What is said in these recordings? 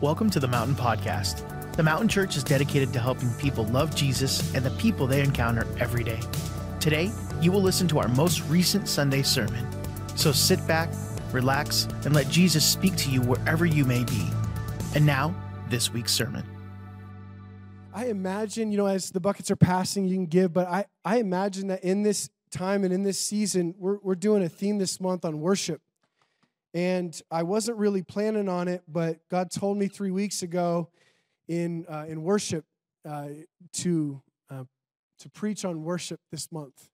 Welcome to the Mountain Podcast. The Mountain Church is dedicated to helping people love Jesus and the people they encounter every day. Today, you will listen to our most recent Sunday sermon. So sit back, relax, and let Jesus speak to you wherever you may be. And now, this week's sermon. I imagine, you know, as the buckets are passing, you can give, but I, I imagine that in this time and in this season, we're, we're doing a theme this month on worship. And I wasn't really planning on it, but God told me three weeks ago in, uh, in worship uh, to, uh, to preach on worship this month.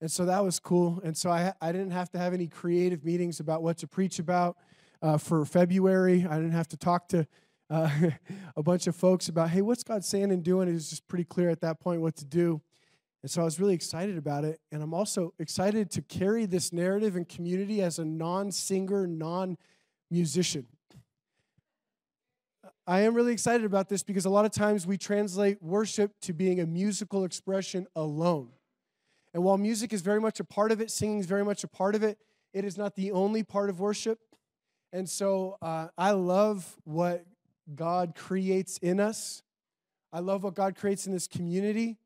And so that was cool. And so I, I didn't have to have any creative meetings about what to preach about uh, for February. I didn't have to talk to uh, a bunch of folks about, hey, what's God saying and doing? It was just pretty clear at that point what to do. And so I was really excited about it. And I'm also excited to carry this narrative and community as a non singer, non musician. I am really excited about this because a lot of times we translate worship to being a musical expression alone. And while music is very much a part of it, singing is very much a part of it, it is not the only part of worship. And so uh, I love what God creates in us. I love what God creates in this community.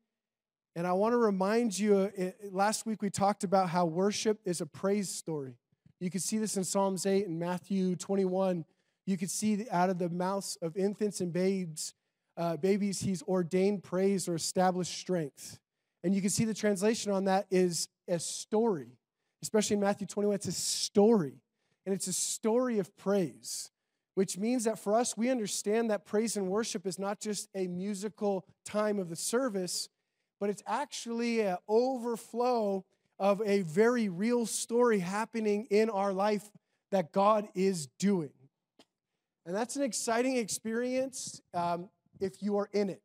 And I want to remind you uh, last week we talked about how worship is a praise story. You can see this in Psalms 8 and Matthew 21. You can see out of the mouths of infants and babes, uh, babies, he's ordained praise or established strength. And you can see the translation on that is a story, especially in Matthew 21. It's a story, and it's a story of praise, which means that for us, we understand that praise and worship is not just a musical time of the service, but it's actually an overflow of a very real story happening in our life that God is doing. And that's an exciting experience um, if you are in it.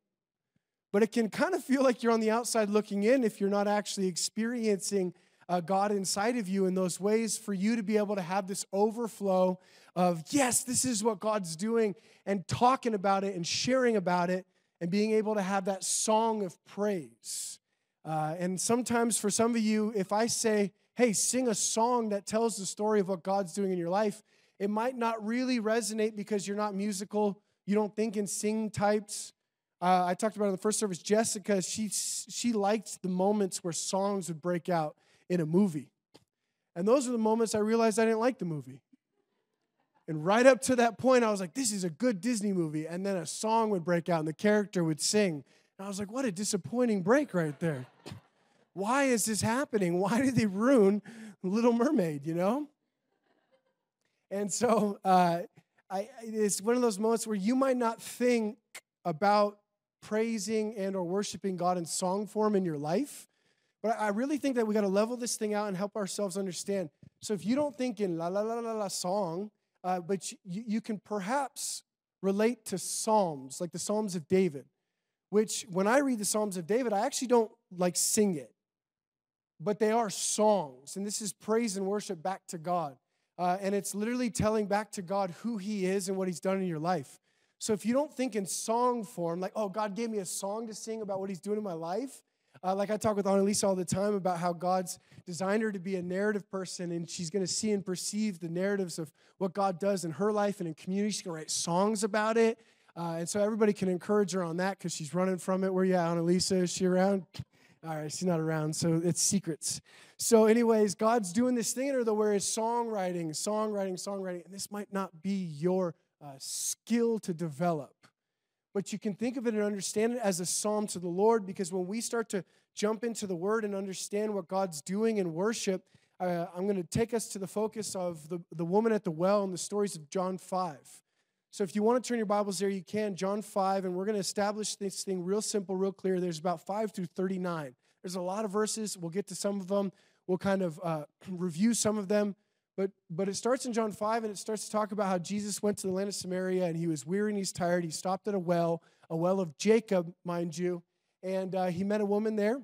But it can kind of feel like you're on the outside looking in if you're not actually experiencing uh, God inside of you in those ways for you to be able to have this overflow of, yes, this is what God's doing, and talking about it and sharing about it and being able to have that song of praise. Uh, and sometimes for some of you, if I say, hey, sing a song that tells the story of what God's doing in your life, it might not really resonate because you're not musical. You don't think in sing types. Uh, I talked about in the first service, Jessica, she, she liked the moments where songs would break out in a movie. And those are the moments I realized I didn't like the movie. And right up to that point, I was like, this is a good Disney movie. And then a song would break out and the character would sing. And I was like, what a disappointing break right there. Why is this happening? Why did they ruin Little Mermaid, you know? And so uh, I, it's one of those moments where you might not think about praising and or worshiping God in song form in your life. But I really think that we got to level this thing out and help ourselves understand. So if you don't think in la la la la la song, uh, but you, you can perhaps relate to Psalms, like the Psalms of David, which when I read the Psalms of David, I actually don't like sing it, but they are songs. And this is praise and worship back to God. Uh, and it's literally telling back to God who He is and what He's done in your life. So if you don't think in song form, like, oh, God gave me a song to sing about what He's doing in my life, uh, like I talk with Annalisa all the time about how God's designed her to be a narrative person, and she's going to see and perceive the narratives of what God does in her life and in community. She's going to write songs about it. Uh, and so everybody can encourage her on that because she's running from it. Where you at, Annalisa? Is she around? All right, she's not around, so it's secrets. So, anyways, God's doing this thing in her though, where it's songwriting, songwriting, songwriting, and this might not be your uh, skill to develop but you can think of it and understand it as a psalm to the Lord because when we start to jump into the word and understand what God's doing in worship, uh, I'm going to take us to the focus of the, the woman at the well and the stories of John 5. So if you want to turn your Bibles there, you can. John 5, and we're going to establish this thing real simple, real clear. There's about 5 through 39. There's a lot of verses. We'll get to some of them. We'll kind of uh, review some of them. But, but it starts in John 5 and it starts to talk about how Jesus went to the land of Samaria and he was weary and he's tired. He stopped at a well, a well of Jacob, mind you. And uh, he met a woman there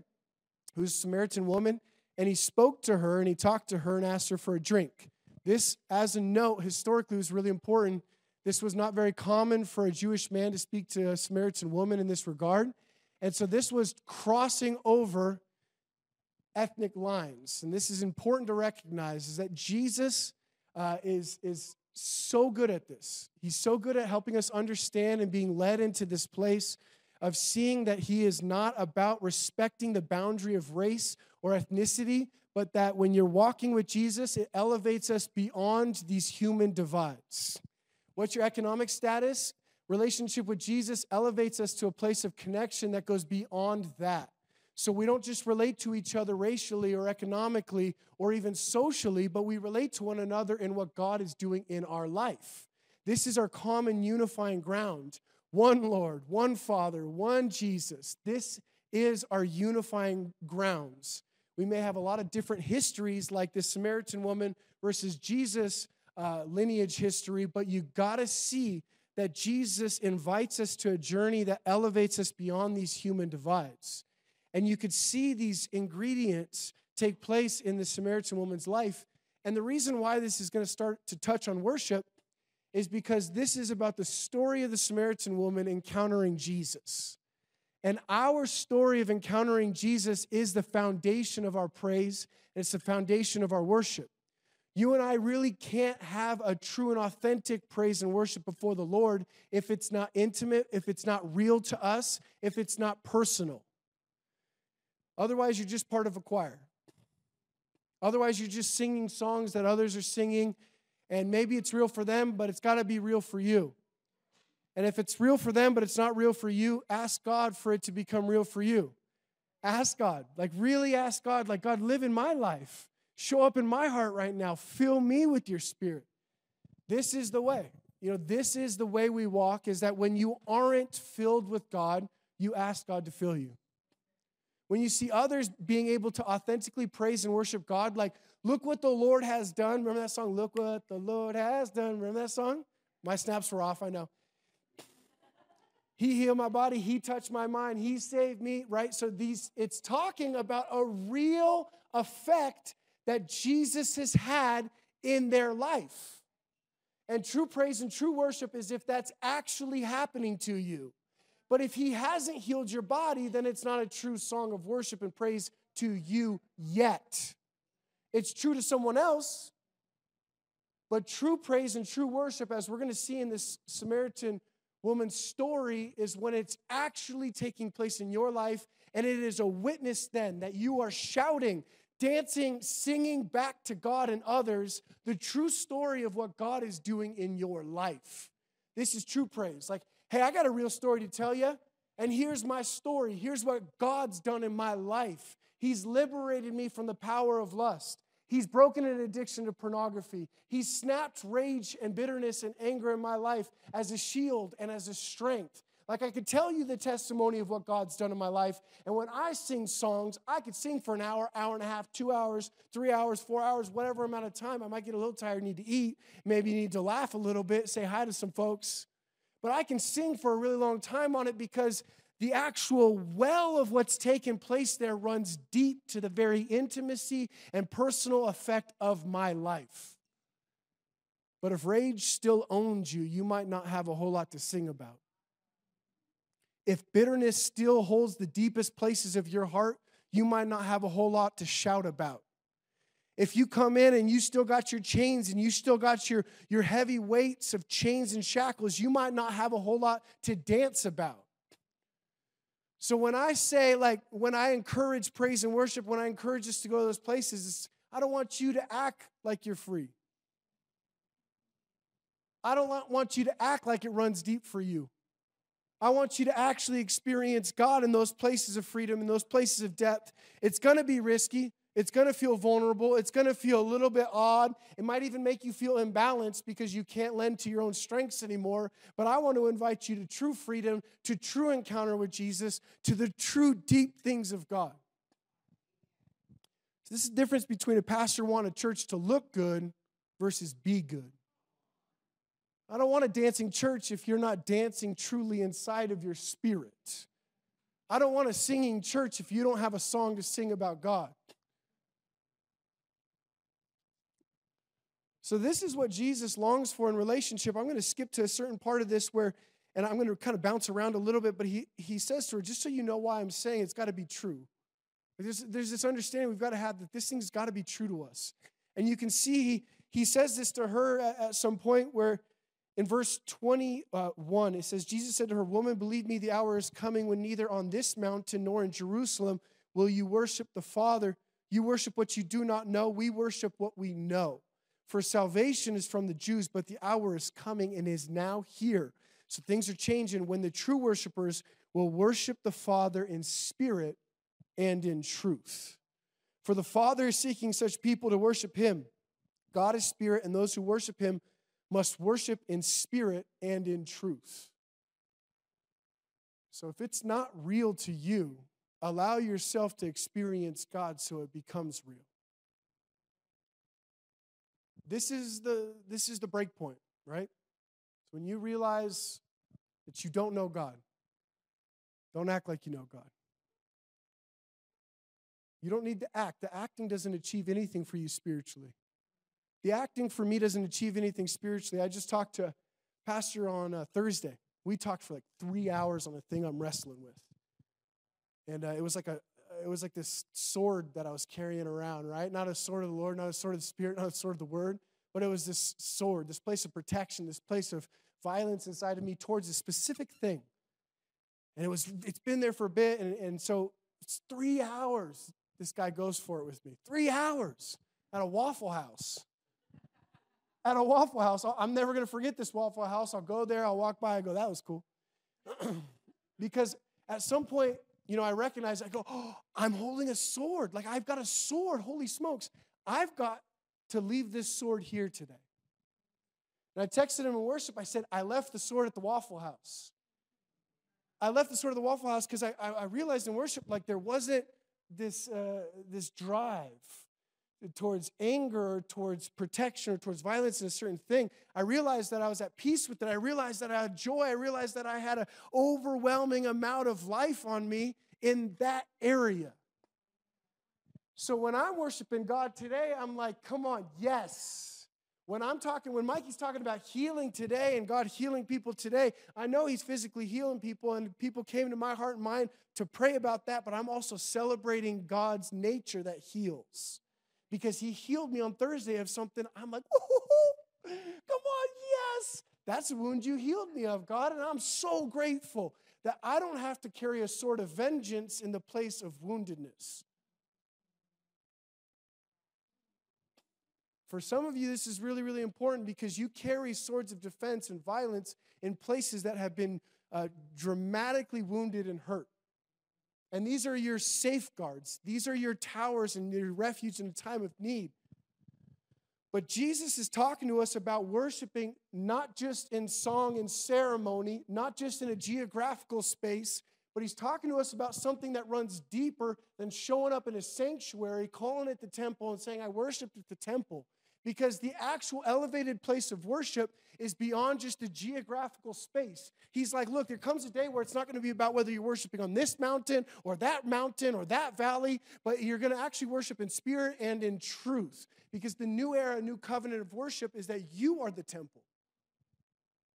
who's a Samaritan woman. And he spoke to her and he talked to her and asked her for a drink. This, as a note, historically was really important. This was not very common for a Jewish man to speak to a Samaritan woman in this regard. And so this was crossing over ethnic lines. And this is important to recognize is that Jesus uh, is, is so good at this. He's so good at helping us understand and being led into this place of seeing that He is not about respecting the boundary of race or ethnicity, but that when you're walking with Jesus, it elevates us beyond these human divides. What's your economic status? Relationship with Jesus elevates us to a place of connection that goes beyond that. So we don't just relate to each other racially or economically or even socially, but we relate to one another in what God is doing in our life. This is our common unifying ground. One Lord, one Father, one Jesus. This is our unifying grounds. We may have a lot of different histories, like this Samaritan woman versus Jesus uh, lineage history, but you gotta see that Jesus invites us to a journey that elevates us beyond these human divides. And you could see these ingredients take place in the Samaritan woman's life. And the reason why this is going to start to touch on worship is because this is about the story of the Samaritan woman encountering Jesus. And our story of encountering Jesus is the foundation of our praise, and it's the foundation of our worship. You and I really can't have a true and authentic praise and worship before the Lord if it's not intimate, if it's not real to us, if it's not personal. Otherwise, you're just part of a choir. Otherwise, you're just singing songs that others are singing, and maybe it's real for them, but it's got to be real for you. And if it's real for them, but it's not real for you, ask God for it to become real for you. Ask God, like really ask God, like, God, live in my life. Show up in my heart right now. Fill me with your spirit. This is the way. You know, this is the way we walk is that when you aren't filled with God, you ask God to fill you. When you see others being able to authentically praise and worship God, like, look what the Lord has done. Remember that song? Look what the Lord has done. Remember that song? My snaps were off, I know. He healed my body, he touched my mind, he saved me, right? So these it's talking about a real effect that Jesus has had in their life. And true praise and true worship is if that's actually happening to you. But if he hasn't healed your body, then it's not a true song of worship and praise to you yet. It's true to someone else, but true praise and true worship, as we're going to see in this Samaritan woman's story, is when it's actually taking place in your life. And it is a witness then that you are shouting, dancing, singing back to God and others the true story of what God is doing in your life. This is true praise. Like, Hey, I got a real story to tell you. And here's my story. Here's what God's done in my life. He's liberated me from the power of lust. He's broken an addiction to pornography. He's snapped rage and bitterness and anger in my life as a shield and as a strength. Like I could tell you the testimony of what God's done in my life. And when I sing songs, I could sing for an hour, hour and a half, two hours, three hours, four hours, whatever amount of time. I might get a little tired, need to eat, maybe need to laugh a little bit, say hi to some folks. But I can sing for a really long time on it because the actual well of what's taken place there runs deep to the very intimacy and personal effect of my life. But if rage still owns you, you might not have a whole lot to sing about. If bitterness still holds the deepest places of your heart, you might not have a whole lot to shout about. If you come in and you still got your chains and you still got your, your heavy weights of chains and shackles, you might not have a whole lot to dance about. So when I say, like, when I encourage praise and worship, when I encourage us to go to those places, I don't want you to act like you're free. I don't want you to act like it runs deep for you. I want you to actually experience God in those places of freedom, in those places of depth. It's going to be risky. It's going to feel vulnerable. It's going to feel a little bit odd. It might even make you feel imbalanced because you can't lend to your own strengths anymore. But I want to invite you to true freedom, to true encounter with Jesus, to the true deep things of God. So this is the difference between a pastor wanting a church to look good versus be good. I don't want a dancing church if you're not dancing truly inside of your spirit. I don't want a singing church if you don't have a song to sing about God. So, this is what Jesus longs for in relationship. I'm going to skip to a certain part of this where, and I'm going to kind of bounce around a little bit, but he, he says to her, just so you know why I'm saying it's got to be true. There's, there's this understanding we've got to have that this thing's got to be true to us. And you can see he, he says this to her at, at some point where in verse 21, it says, Jesus said to her, Woman, believe me, the hour is coming when neither on this mountain nor in Jerusalem will you worship the Father. You worship what you do not know. We worship what we know. For salvation is from the Jews, but the hour is coming and is now here. So things are changing when the true worshipers will worship the Father in spirit and in truth. For the Father is seeking such people to worship him. God is spirit, and those who worship him must worship in spirit and in truth. So if it's not real to you, allow yourself to experience God so it becomes real. This is the this is the break point, right? When you realize that you don't know God, don't act like you know God. You don't need to act. The acting doesn't achieve anything for you spiritually. The acting for me doesn't achieve anything spiritually. I just talked to Pastor on uh, Thursday. We talked for like three hours on a thing I'm wrestling with, and uh, it was like a it was like this sword that I was carrying around, right? Not a sword of the Lord, not a sword of the Spirit, not a sword of the Word, but it was this sword, this place of protection, this place of violence inside of me towards a specific thing. And it was it's been there for a bit, and, and so it's three hours. This guy goes for it with me. Three hours at a Waffle House at a Waffle House. I'm never going to forget this Waffle House. I'll go there, I'll walk by, I go, that was cool. because at some point, you know, I recognize, I go, oh, I'm holding a sword. Like, I've got a sword. Holy smokes. I've got to leave this sword here today. And I texted him in worship. I said, I left the sword at the Waffle House. I left the sword at the Waffle House because I, I, I, realized in worship, like, there wasn't this, uh, this drive towards anger towards protection or towards violence in a certain thing, I realized that I was at peace with it. I realized that I had joy. I realized that I had an overwhelming amount of life on me in that area. So when I'm worshiping God today, I'm like, come on, yes. When I'm talking, when Mikey's talking about healing today and God healing people today, I know He's physically healing people, and people came to my heart and mind to pray about that, but I'm also celebrating God's nature that heals because he healed me on Thursday of something. I'm like, "Woo! come on, yes. That's a wound you healed me of, God. And I'm so grateful that I don't have to carry a sword of vengeance in the place of woundedness. For some of you, this is really, really important because you carry swords of defense and violence in places that have been uh, dramatically wounded and hurt. And these are your safeguards. These are your towers and your refuge in a time of need. But Jesus is talking to us about worshiping not just in song and ceremony, not just in a geographical space, but he's talking to us about something that runs deeper than showing up in a sanctuary, calling it the temple, and saying, I worshiped at the temple because the actual elevated place of worship is beyond just a geographical space. He's like, look, there comes a day where it's not going to be about whether you're worshiping on this mountain or that mountain or that valley, but you're going to actually worship in spirit and in truth because the new era, new covenant of worship is that you are the temple.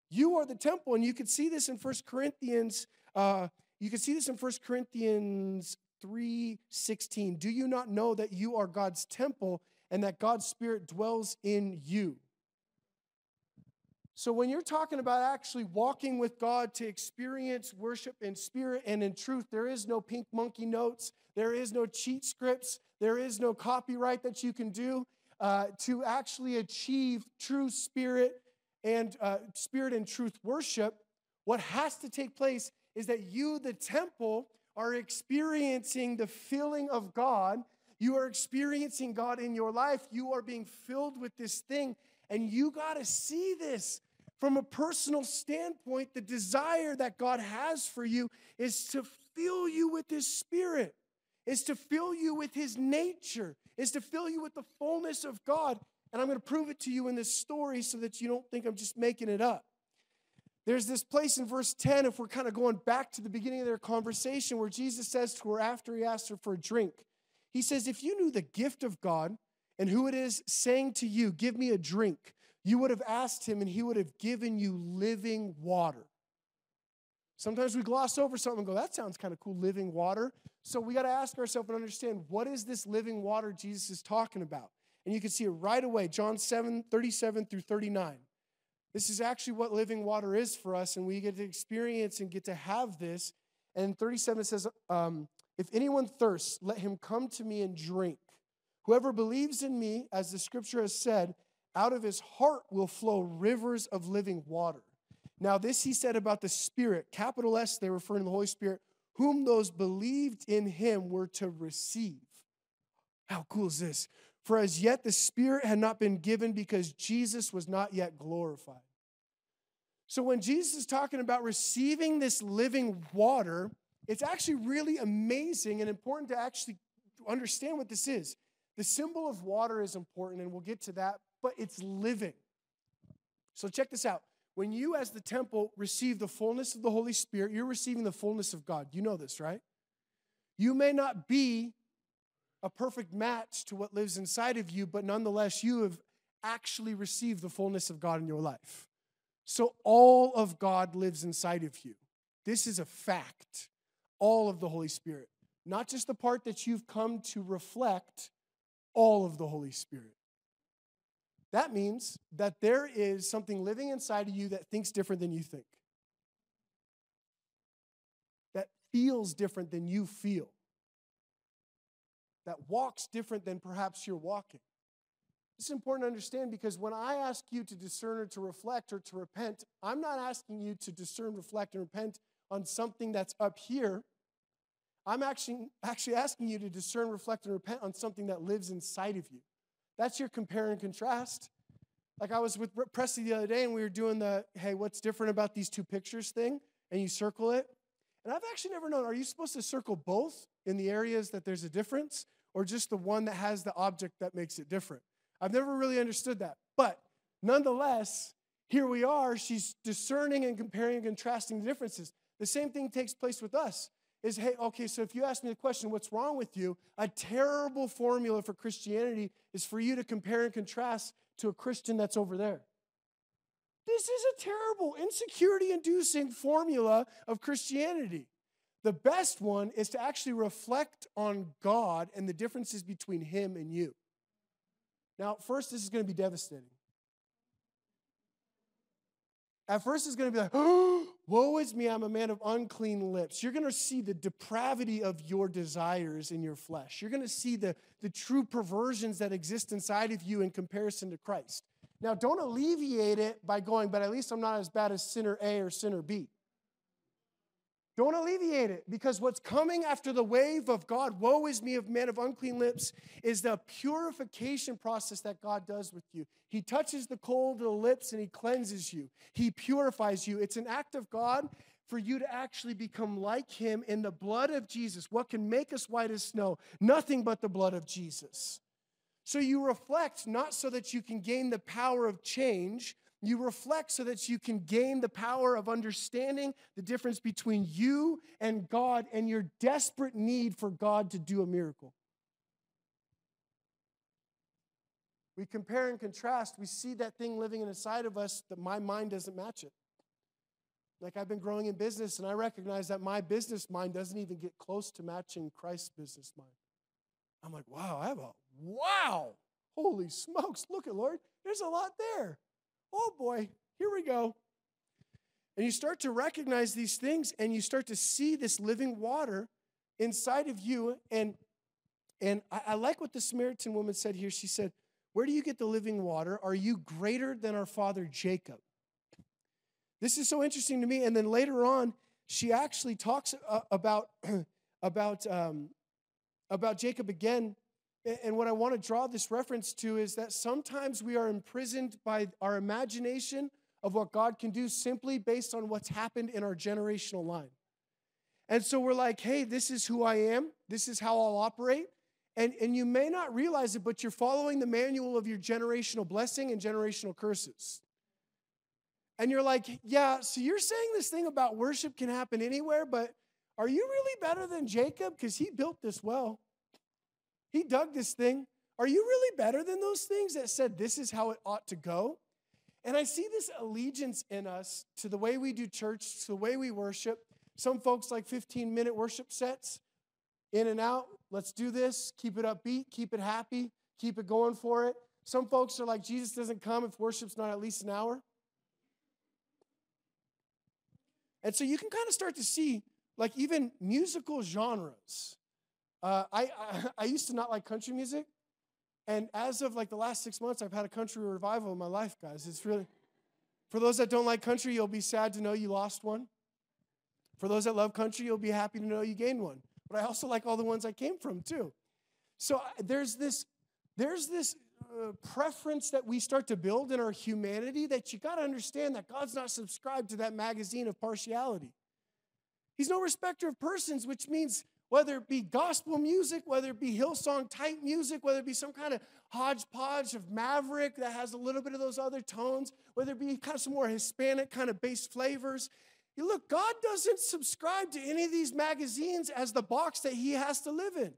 You are the temple, and you can see this in First Corinthians. Uh, you can see this in First Corinthians 3:16. Do you not know that you are God's temple and that God's Spirit dwells in you. So, when you're talking about actually walking with God to experience worship in spirit and in truth, there is no pink monkey notes, there is no cheat scripts, there is no copyright that you can do uh, to actually achieve true spirit and uh, spirit and truth worship. What has to take place is that you, the temple, are experiencing the filling of God you are experiencing God in your life. You are being filled with this thing. And you got to see this from a personal standpoint. The desire that God has for you is to fill you with His Spirit, is to fill you with His nature, is to fill you with the fullness of God. And I'm going to prove it to you in this story so that you don't think I'm just making it up. There's this place in verse 10, if we're kind of going back to the beginning of their conversation, where Jesus says to her after he asked her for a drink, he says, If you knew the gift of God and who it is saying to you, Give me a drink, you would have asked him and he would have given you living water. Sometimes we gloss over something and go, That sounds kind of cool, living water. So we got to ask ourselves and understand what is this living water Jesus is talking about? and you can see it right away John 7 37 through 39. This is actually what living water is for us, and we get to experience and get to have this. And 37 says, um, If anyone thirsts, let him come to me and drink. Whoever believes in me, as the scripture has said, out of his heart will flow rivers of living water. Now, this he said about the Spirit, capital S, they're referring to the Holy Spirit, whom those believed in him were to receive. How cool is this? For as yet the Spirit had not been given because Jesus was not yet glorified. So when Jesus is talking about receiving this living water, it's actually really amazing and important to actually understand what this is. The symbol of water is important, and we'll get to that, but it's living. So check this out. When you, as the temple, receive the fullness of the Holy Spirit, you're receiving the fullness of God. You know this, right? You may not be a perfect match to what lives inside of you, but nonetheless, you have actually received the fullness of God in your life. So all of God lives inside of you. This is a fact. All of the Holy Spirit, not just the part that you've come to reflect, all of the Holy Spirit. That means that there is something living inside of you that thinks different than you think, that feels different than you feel, that walks different than perhaps you're walking. Is important to understand because when I ask you to discern or to reflect or to repent, I'm not asking you to discern, reflect, and repent on something that's up here. I'm actually, actually asking you to discern, reflect, and repent on something that lives inside of you. That's your compare and contrast. Like I was with Presley the other day and we were doing the, hey, what's different about these two pictures thing? And you circle it. And I've actually never known, are you supposed to circle both in the areas that there's a difference or just the one that has the object that makes it different? I've never really understood that. But nonetheless, here we are. She's discerning and comparing and contrasting the differences. The same thing takes place with us. Is hey, okay, so if you ask me the question, what's wrong with you? A terrible formula for Christianity is for you to compare and contrast to a Christian that's over there. This is a terrible, insecurity inducing formula of Christianity. The best one is to actually reflect on God and the differences between Him and you. Now, first, this is going to be devastating. At first, it's going to be like, oh, woe is me, I'm a man of unclean lips. You're going to see the depravity of your desires in your flesh. You're going to see the, the true perversions that exist inside of you in comparison to Christ. Now, don't alleviate it by going, but at least I'm not as bad as sinner A or sinner B. Don't alleviate it because what's coming after the wave of God, woe is me of men of unclean lips, is the purification process that God does with you. He touches the cold of the lips and he cleanses you, he purifies you. It's an act of God for you to actually become like him in the blood of Jesus. What can make us white as snow? Nothing but the blood of Jesus. So you reflect not so that you can gain the power of change, you reflect so that you can gain the power of understanding the difference between you and God and your desperate need for God to do a miracle. We compare and contrast. We see that thing living inside of us that my mind doesn't match it. Like I've been growing in business and I recognize that my business mind doesn't even get close to matching Christ's business mind. I'm like, wow, I have a wow. Holy smokes, look at Lord. There's a lot there oh boy, here we go. And you start to recognize these things and you start to see this living water inside of you. And, and I, I like what the Samaritan woman said here. She said, Where do you get the living water? Are you greater than our father Jacob? This is so interesting to me. And then later on, she actually talks about, about, um, about Jacob again and what I want to draw this reference to is that sometimes we are imprisoned by our imagination of what God can do simply based on what's happened in our generational line. And so we're like, hey, this is who I am, this is how I'll operate. And, and you may not realize it, but you're following the manual of your generational blessing and generational curses. And you're like, yeah, so you're saying this thing about worship can happen anywhere, but are you really better than Jacob? Because he built this well. He dug this thing. Are you really better than those things that said this is how it ought to go? And I see this allegiance in us to the way we do church, to the way we worship. Some folks like 15 minute worship sets, in and out. Let's do this. Keep it upbeat, keep it happy. keep it going for it. Some folks are like, Jesus doesn't come if worship's not at least an hour. And so you can kind of start to see, like, even musical genres. Uh, I, I, I used to not like country music. And as of like the last six months, I've had a country revival in my life, guys. It's really, for those that don't like country, you'll be sad to know you lost one. For those that love country, you'll be happy to know you gained one. But I also like all the ones I came from too. So there's this, there's this uh, preference that we start to build in our humanity that you got to understand that God's not subscribed to that magazine of partiality. He's no respecter of persons, which means whether it be gospel music, whether it be Hillsong type music, whether it be some kind of hodgepodge of Maverick that has a little bit of those other tones, whether it be kind of some more Hispanic kind of bass flavors. Look, God doesn't subscribe to any of these magazines as the box that He has to live in.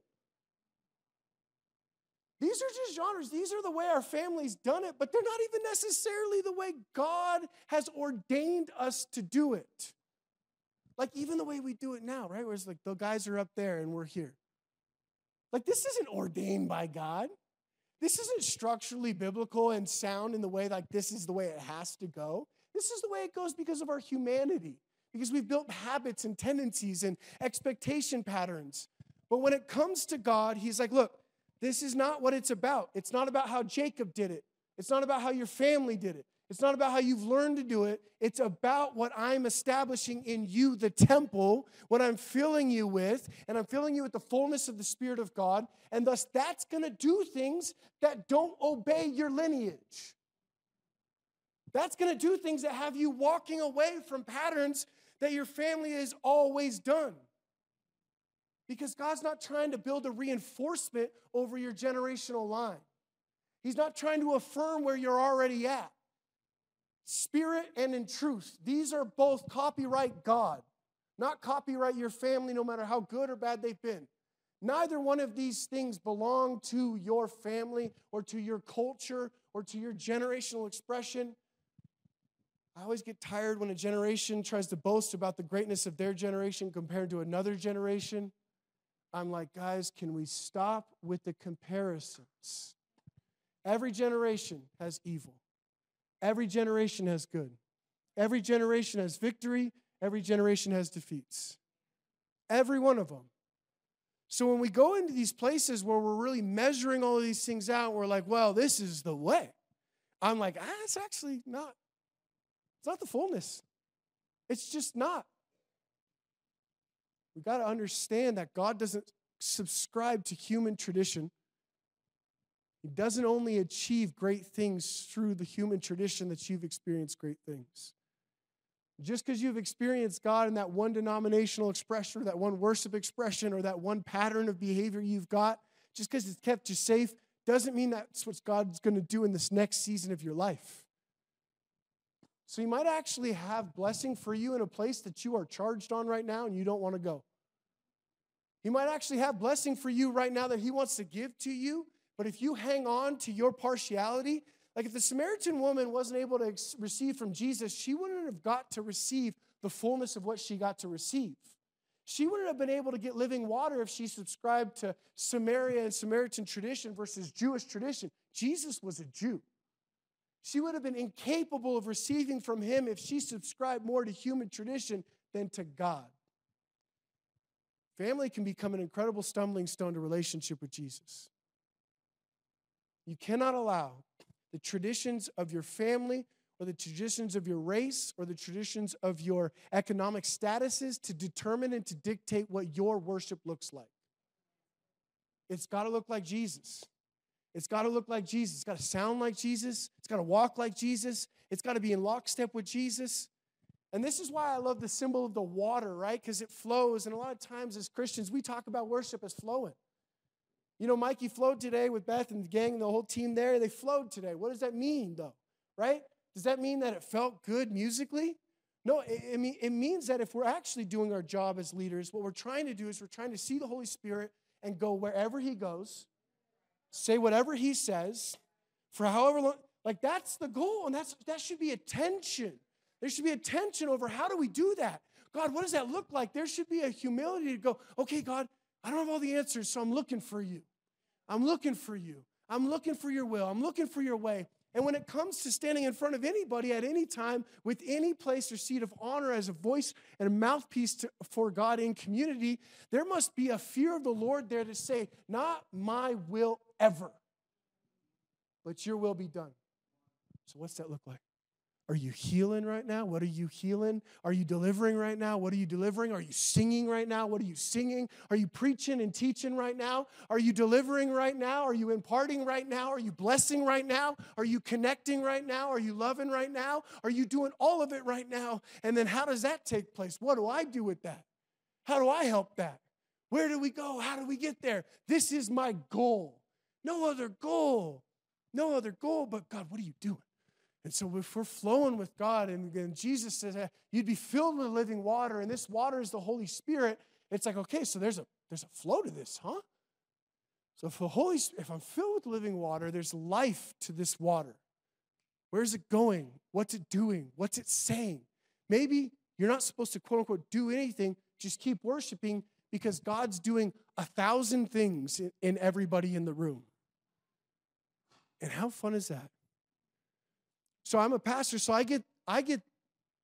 These are just genres. These are the way our family's done it, but they're not even necessarily the way God has ordained us to do it. Like even the way we do it now, right? Where it's like the guys are up there and we're here. Like this isn't ordained by God. This isn't structurally biblical and sound in the way like this is the way it has to go. This is the way it goes because of our humanity, because we've built habits and tendencies and expectation patterns. But when it comes to God, He's like, look, this is not what it's about. It's not about how Jacob did it. It's not about how your family did it. It's not about how you've learned to do it. It's about what I'm establishing in you, the temple, what I'm filling you with, and I'm filling you with the fullness of the Spirit of God. And thus, that's going to do things that don't obey your lineage. That's going to do things that have you walking away from patterns that your family has always done. Because God's not trying to build a reinforcement over your generational line. He's not trying to affirm where you're already at spirit and in truth. These are both copyright God, not copyright your family, no matter how good or bad they've been. Neither one of these things belong to your family or to your culture or to your generational expression. I always get tired when a generation tries to boast about the greatness of their generation compared to another generation. I'm like, guys, can we stop with the comparisons? Every generation has evil. Every generation has good. Every generation has victory. Every generation has defeats. Every one of them. So when we go into these places where we're really measuring all of these things out, we're like, well, this is the way. I'm like, ah, it's actually not. It's not the fullness. It's just not. We've got to understand that God doesn't subscribe to human tradition. He doesn't only achieve great things through the human tradition that you've experienced great things. Just because you've experienced God in that one denominational expression or that one worship expression or that one pattern of behavior you've got, just because it's kept you safe, doesn't mean that's what God's going to do in this next season of your life. So He might actually have blessing for you in a place that you are charged on right now and you don't want to go. He might actually have blessing for you right now that He wants to give to you but if you hang on to your partiality, like if the Samaritan woman wasn't able to receive from Jesus, she wouldn't have got to receive the fullness of what she got to receive. She wouldn't have been able to get living water if she subscribed to Samaria and Samaritan tradition versus Jewish tradition. Jesus was a Jew. She would have been incapable of receiving from him if she subscribed more to human tradition than to God. Family can become an incredible stumbling stone to relationship with Jesus. You cannot allow the traditions of your family or the traditions of your race or the traditions of your economic statuses to determine and to dictate what your worship looks like. It's got to look like Jesus. It's got to look like Jesus. It's got to sound like Jesus. It's got to walk like Jesus. It's got to be in lockstep with Jesus. And this is why I love the symbol of the water, right? Because it flows. And a lot of times as Christians, we talk about worship as flowing. You know, Mikey flowed today with Beth and the gang and the whole team there. They flowed today. What does that mean, though? Right? Does that mean that it felt good musically? No, it, it, mean, it means that if we're actually doing our job as leaders, what we're trying to do is we're trying to see the Holy Spirit and go wherever He goes, say whatever He says, for however long. Like that's the goal, and that's that should be attention. There should be attention over how do we do that? God, what does that look like? There should be a humility to go, okay, God, I don't have all the answers, so I'm looking for you. I'm looking for you. I'm looking for your will. I'm looking for your way. And when it comes to standing in front of anybody at any time with any place or seat of honor as a voice and a mouthpiece to, for God in community, there must be a fear of the Lord there to say, Not my will ever, but your will be done. So, what's that look like? Are you healing right now? What are you healing? Are you delivering right now? What are you delivering? Are you singing right now? What are you singing? Are you preaching and teaching right now? Are you delivering right now? Are you imparting right now? Are you blessing right now? Are you connecting right now? Are you loving right now? Are you doing all of it right now? And then how does that take place? What do I do with that? How do I help that? Where do we go? How do we get there? This is my goal. No other goal. No other goal, but God, what are you doing? And so if we're flowing with God, and, and Jesus says you'd be filled with living water, and this water is the Holy Spirit, it's like, okay, so there's a there's a flow to this, huh? So if the Holy if I'm filled with living water, there's life to this water. Where's it going? What's it doing? What's it saying? Maybe you're not supposed to quote unquote do anything, just keep worshiping because God's doing a thousand things in, in everybody in the room. And how fun is that? So I'm a pastor, so I get I get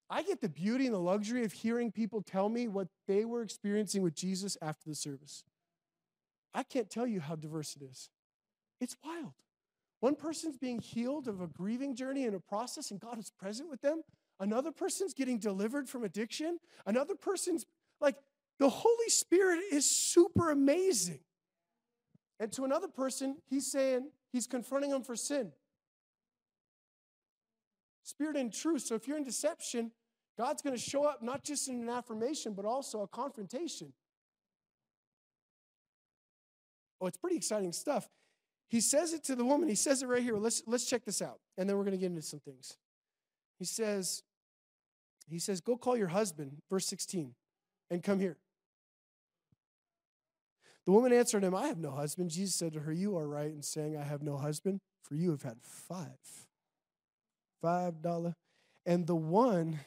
I get the beauty and the luxury of hearing people tell me what they were experiencing with Jesus after the service. I can't tell you how diverse it is. It's wild. One person's being healed of a grieving journey and a process, and God is present with them. Another person's getting delivered from addiction. Another person's like, the Holy Spirit is super amazing. And to another person, he's saying, he's confronting them for sin. Spirit and truth. So if you're in deception, God's going to show up not just in an affirmation, but also a confrontation. Oh, it's pretty exciting stuff. He says it to the woman. He says it right here. Let's, let's check this out. And then we're going to get into some things. He says, he says, go call your husband, verse 16, and come here. The woman answered him, I have no husband. Jesus said to her, You are right in saying, I have no husband, for you have had five $5. And the one,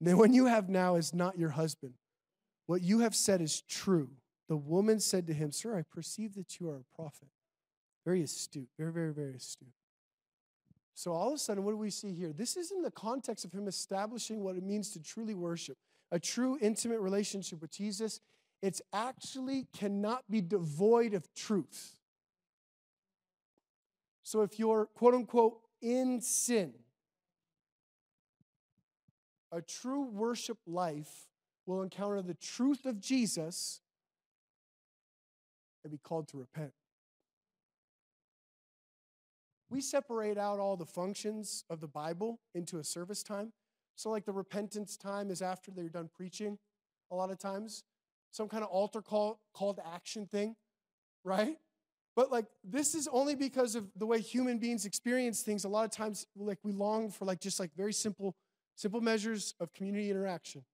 the one you have now is not your husband. What you have said is true. The woman said to him, Sir, I perceive that you are a prophet. Very astute, very, very, very astute. So all of a sudden, what do we see here? This is in the context of him establishing what it means to truly worship, a true intimate relationship with Jesus. It's actually cannot be devoid of truth. So if you're quote unquote in sin, a true worship life will encounter the truth of Jesus and be called to repent. We separate out all the functions of the Bible into a service time. So, like the repentance time is after they're done preaching, a lot of times. Some kind of altar call, call to action thing, right? But like this is only because of the way human beings experience things. A lot of times, like we long for like just like very simple, simple measures of community interaction.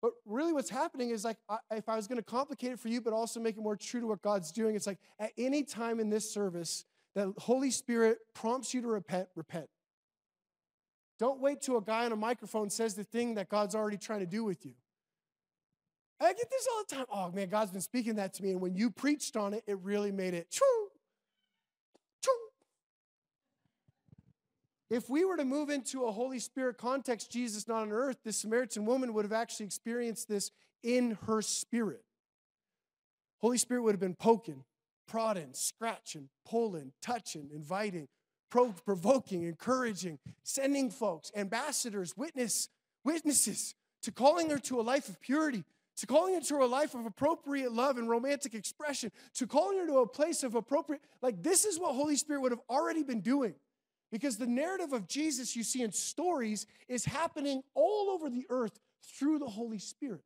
But really, what's happening is like I, if I was going to complicate it for you, but also make it more true to what God's doing, it's like at any time in this service, that Holy Spirit prompts you to repent, repent. Don't wait till a guy on a microphone says the thing that God's already trying to do with you. I get this all the time. Oh man, God's been speaking that to me. And when you preached on it, it really made it true. If we were to move into a Holy Spirit context, Jesus not on earth, this Samaritan woman would have actually experienced this in her spirit. Holy Spirit would have been poking, prodding, scratching, pulling, touching, inviting, provoking, encouraging, sending folks, ambassadors, witness, witnesses to calling her to a life of purity, to calling her to a life of appropriate love and romantic expression, to calling her to a place of appropriate, like this is what Holy Spirit would have already been doing. Because the narrative of Jesus you see in stories is happening all over the earth through the Holy Spirit.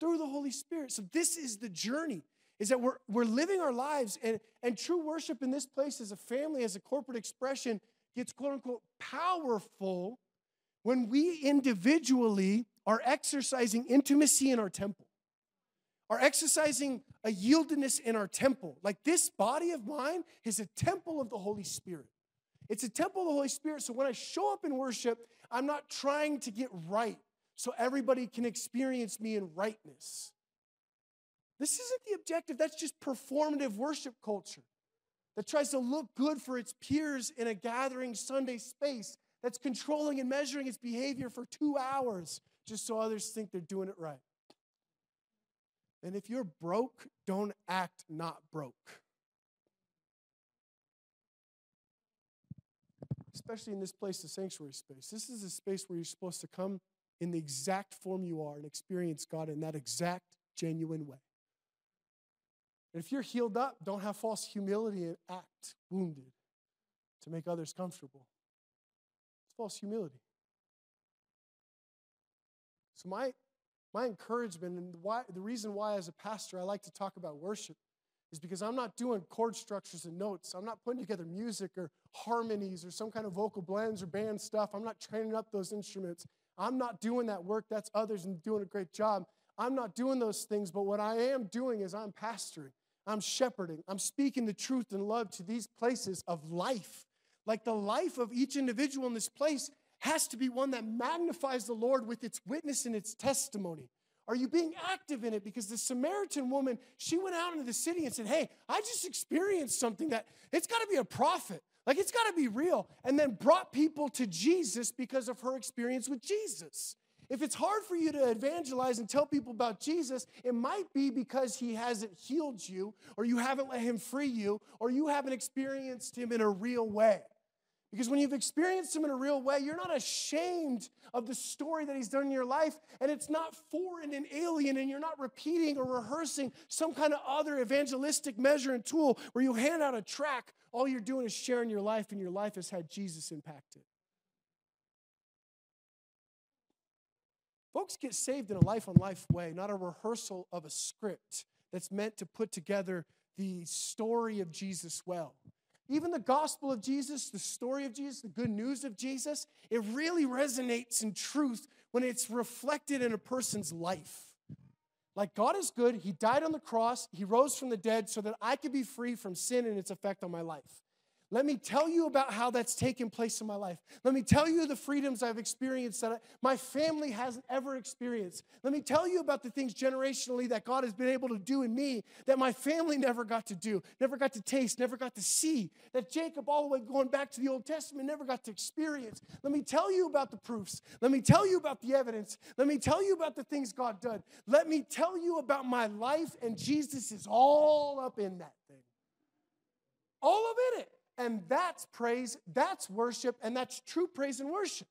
Through the Holy Spirit. So this is the journey. Is that we're, we're living our lives and, and true worship in this place as a family, as a corporate expression, gets quote unquote powerful when we individually are exercising intimacy in our temple, are exercising a yieldedness in our temple. Like this body of mine is a temple of the Holy Spirit. It's a temple of the Holy Spirit. So when I show up in worship, I'm not trying to get right so everybody can experience me in rightness. This isn't the objective, that's just performative worship culture that tries to look good for its peers in a gathering Sunday space, that's controlling and measuring its behavior for two hours just so others think they're doing it right. And if you're broke, don't act not broke. Especially in this place, the sanctuary space. This is a space where you're supposed to come in the exact form you are and experience God in that exact, genuine way. And if you're healed up, don't have false humility and act wounded to make others comfortable. It's false humility. So, my, my encouragement and why, the reason why, as a pastor, I like to talk about worship is because I'm not doing chord structures and notes. I'm not putting together music or harmonies or some kind of vocal blends or band stuff. I'm not training up those instruments. I'm not doing that work. That's others and doing a great job. I'm not doing those things, but what I am doing is I'm pastoring. I'm shepherding. I'm speaking the truth and love to these places of life. Like the life of each individual in this place has to be one that magnifies the Lord with its witness and its testimony. Are you being active in it? Because the Samaritan woman, she went out into the city and said, Hey, I just experienced something that it's got to be a prophet. Like it's got to be real. And then brought people to Jesus because of her experience with Jesus. If it's hard for you to evangelize and tell people about Jesus, it might be because he hasn't healed you, or you haven't let him free you, or you haven't experienced him in a real way. Because when you've experienced Him in a real way, you're not ashamed of the story that He's done in your life, and it's not foreign and alien, and you're not repeating or rehearsing some kind of other evangelistic measure and tool where you hand out a track. All you're doing is sharing your life, and your life has had Jesus impacted. Folks get saved in a life on life way, not a rehearsal of a script that's meant to put together the story of Jesus well. Even the gospel of Jesus, the story of Jesus, the good news of Jesus, it really resonates in truth when it's reflected in a person's life. Like God is good, He died on the cross, He rose from the dead so that I could be free from sin and its effect on my life. Let me tell you about how that's taken place in my life. Let me tell you the freedoms I've experienced that my family hasn't ever experienced. Let me tell you about the things generationally that God has been able to do in me that my family never got to do, never got to taste, never got to see, that Jacob, all the way going back to the Old Testament, never got to experience. Let me tell you about the proofs. Let me tell you about the evidence. Let me tell you about the things God did. Let me tell you about my life, and Jesus is all up in that thing. All of it. And that's praise, that's worship, and that's true praise and worship.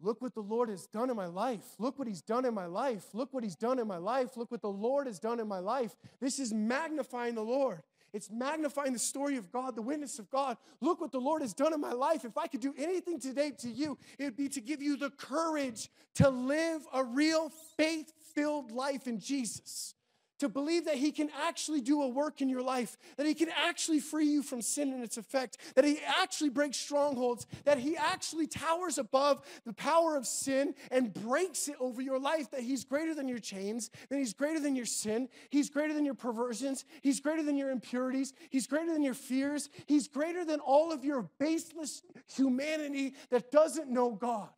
Look what the Lord has done in my life. Look what He's done in my life. Look what He's done in my life. Look what the Lord has done in my life. This is magnifying the Lord. It's magnifying the story of God, the witness of God. Look what the Lord has done in my life. If I could do anything today to you, it would be to give you the courage to live a real faith filled life in Jesus to believe that He can actually do a work in your life, that He can actually free you from sin and its effect, that He actually breaks strongholds, that He actually towers above the power of sin and breaks it over your life, that He's greater than your chains, that He's greater than your sin, He's greater than your perversions, He's greater than your impurities, He's greater than your fears, He's greater than all of your baseless humanity that doesn't know God.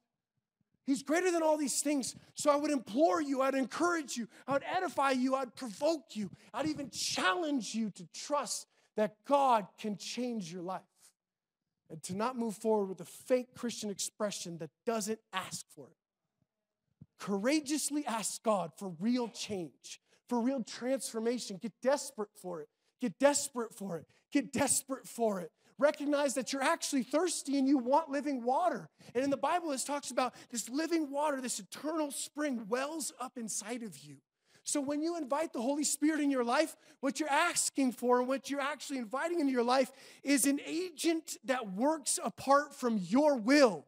He's greater than all these things. So I would implore you, I'd encourage you, I would edify you, I'd provoke you, I'd even challenge you to trust that God can change your life and to not move forward with a fake Christian expression that doesn't ask for it. Courageously ask God for real change, for real transformation. Get desperate for it. Get desperate for it. Get desperate for it recognize that you're actually thirsty and you want living water. And in the Bible, it talks about this living water, this eternal spring wells up inside of you. So when you invite the Holy Spirit in your life, what you're asking for and what you're actually inviting into your life is an agent that works apart from your will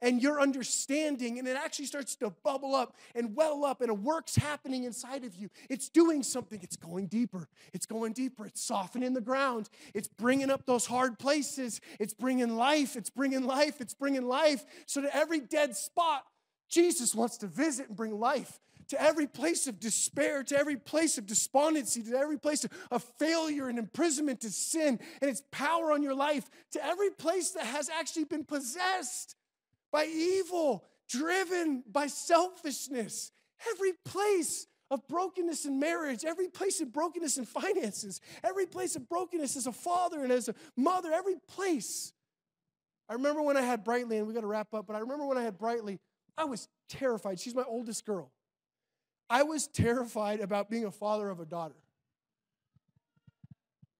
and your understanding, and it actually starts to bubble up and well up, and a work's happening inside of you. It's doing something, it's going deeper, it's going deeper, it's softening the ground, it's bringing up those hard places, it's bringing life, it's bringing life, it's bringing life. So to every dead spot, Jesus wants to visit and bring life. To every place of despair, to every place of despondency, to every place of failure and imprisonment to sin and its power on your life, to every place that has actually been possessed by evil, driven by selfishness. Every place of brokenness in marriage, every place of brokenness in finances, every place of brokenness as a father and as a mother, every place. I remember when I had Brightly, and we got to wrap up, but I remember when I had Brightly, I was terrified. She's my oldest girl. I was terrified about being a father of a daughter.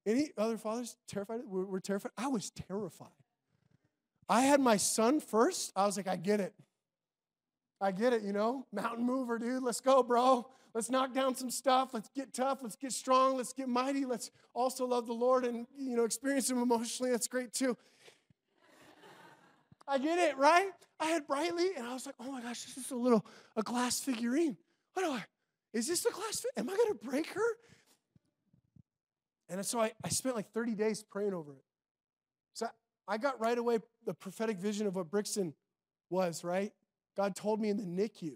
Any other fathers terrified? We're, we're terrified. I was terrified. I had my son first. I was like, I get it. I get it, you know? Mountain mover, dude. Let's go, bro. Let's knock down some stuff. Let's get tough. Let's get strong. Let's get mighty. Let's also love the Lord and, you know, experience Him emotionally. That's great too. I get it, right? I had Brightly, and I was like, oh my gosh, this is a little, a glass figurine. What do I, is this a glass, am I going to break her? And so I, I spent like 30 days praying over it. I got right away the prophetic vision of what Brixton was, right? God told me in the NICU,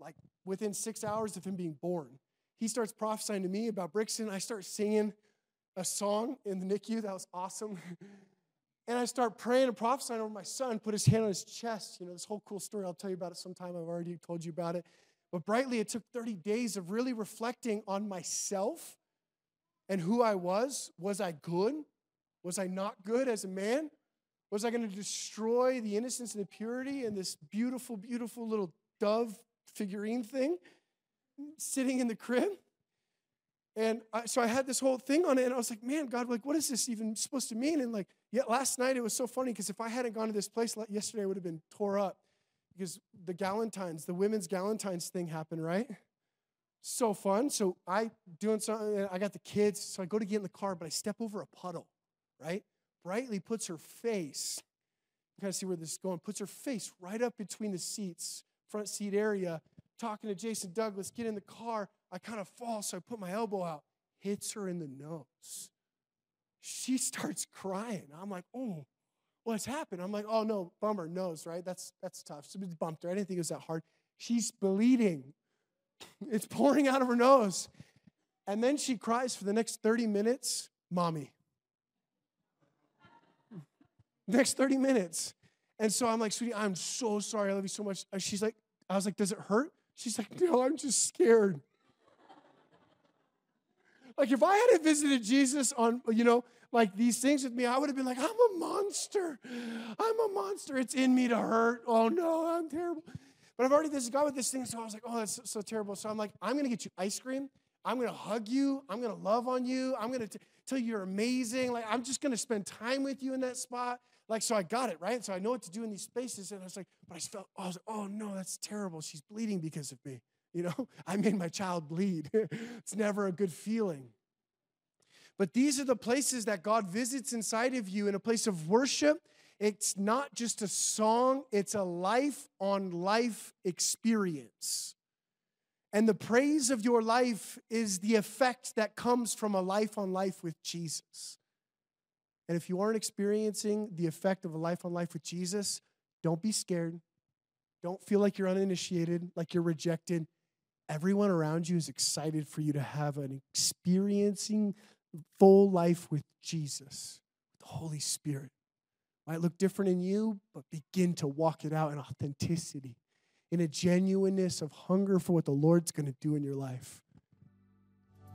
like within six hours of him being born. He starts prophesying to me about Brixton. I start singing a song in the NICU. That was awesome. and I start praying and prophesying over my son, put his hand on his chest. You know, this whole cool story, I'll tell you about it sometime. I've already told you about it. But brightly, it took 30 days of really reflecting on myself and who I was. Was I good? Was I not good as a man? Was I going to destroy the innocence and the purity and this beautiful, beautiful little dove figurine thing sitting in the crib? And I, so I had this whole thing on it, and I was like, man, God, like, what is this even supposed to mean? And like, yet last night it was so funny because if I hadn't gone to this place yesterday, I would have been tore up because the Galentine's, the women's Galentine's thing happened, right? So fun. So I doing something, I got the kids, so I go to get in the car, but I step over a puddle, right? Brightly puts her face, you kind of see where this is going, puts her face right up between the seats, front seat area, talking to Jason Douglas, get in the car. I kind of fall, so I put my elbow out, hits her in the nose. She starts crying. I'm like, oh, what's happened? I'm like, oh no, bummer, nose, right? That's that's tough. She bumped her. I didn't think it was that hard. She's bleeding. It's pouring out of her nose. And then she cries for the next 30 minutes, mommy next 30 minutes. And so I'm like, sweetie, I'm so sorry. I love you so much. And she's like, I was like, does it hurt? She's like, no, I'm just scared. like if I hadn't visited Jesus on, you know, like these things with me, I would have been like, I'm a monster. I'm a monster. It's in me to hurt. Oh no, I'm terrible. But I've already visited God with this thing, so I was like, oh, that's so, so terrible. So I'm like, I'm gonna get you ice cream. I'm gonna hug you. I'm gonna love on you. I'm gonna tell you you're amazing. Like, I'm just gonna spend time with you in that spot. Like, so I got it, right? So I know what to do in these spaces. And I was like, but I felt, oh, I was like, oh no, that's terrible. She's bleeding because of me. You know, I made my child bleed. it's never a good feeling. But these are the places that God visits inside of you in a place of worship. It's not just a song, it's a life on life experience. And the praise of your life is the effect that comes from a life on life with Jesus. And if you aren't experiencing the effect of a life on life with Jesus, don't be scared. Don't feel like you're uninitiated, like you're rejected. Everyone around you is excited for you to have an experiencing full life with Jesus, the Holy Spirit. Might look different in you, but begin to walk it out in authenticity, in a genuineness of hunger for what the Lord's going to do in your life.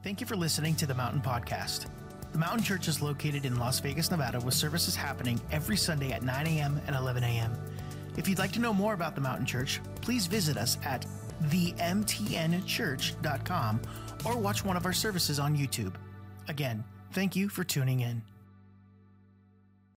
Thank you for listening to the Mountain Podcast. The Mountain Church is located in Las Vegas, Nevada, with services happening every Sunday at 9 a.m. and 11 a.m. If you'd like to know more about the Mountain Church, please visit us at themtnchurch.com or watch one of our services on YouTube. Again, thank you for tuning in.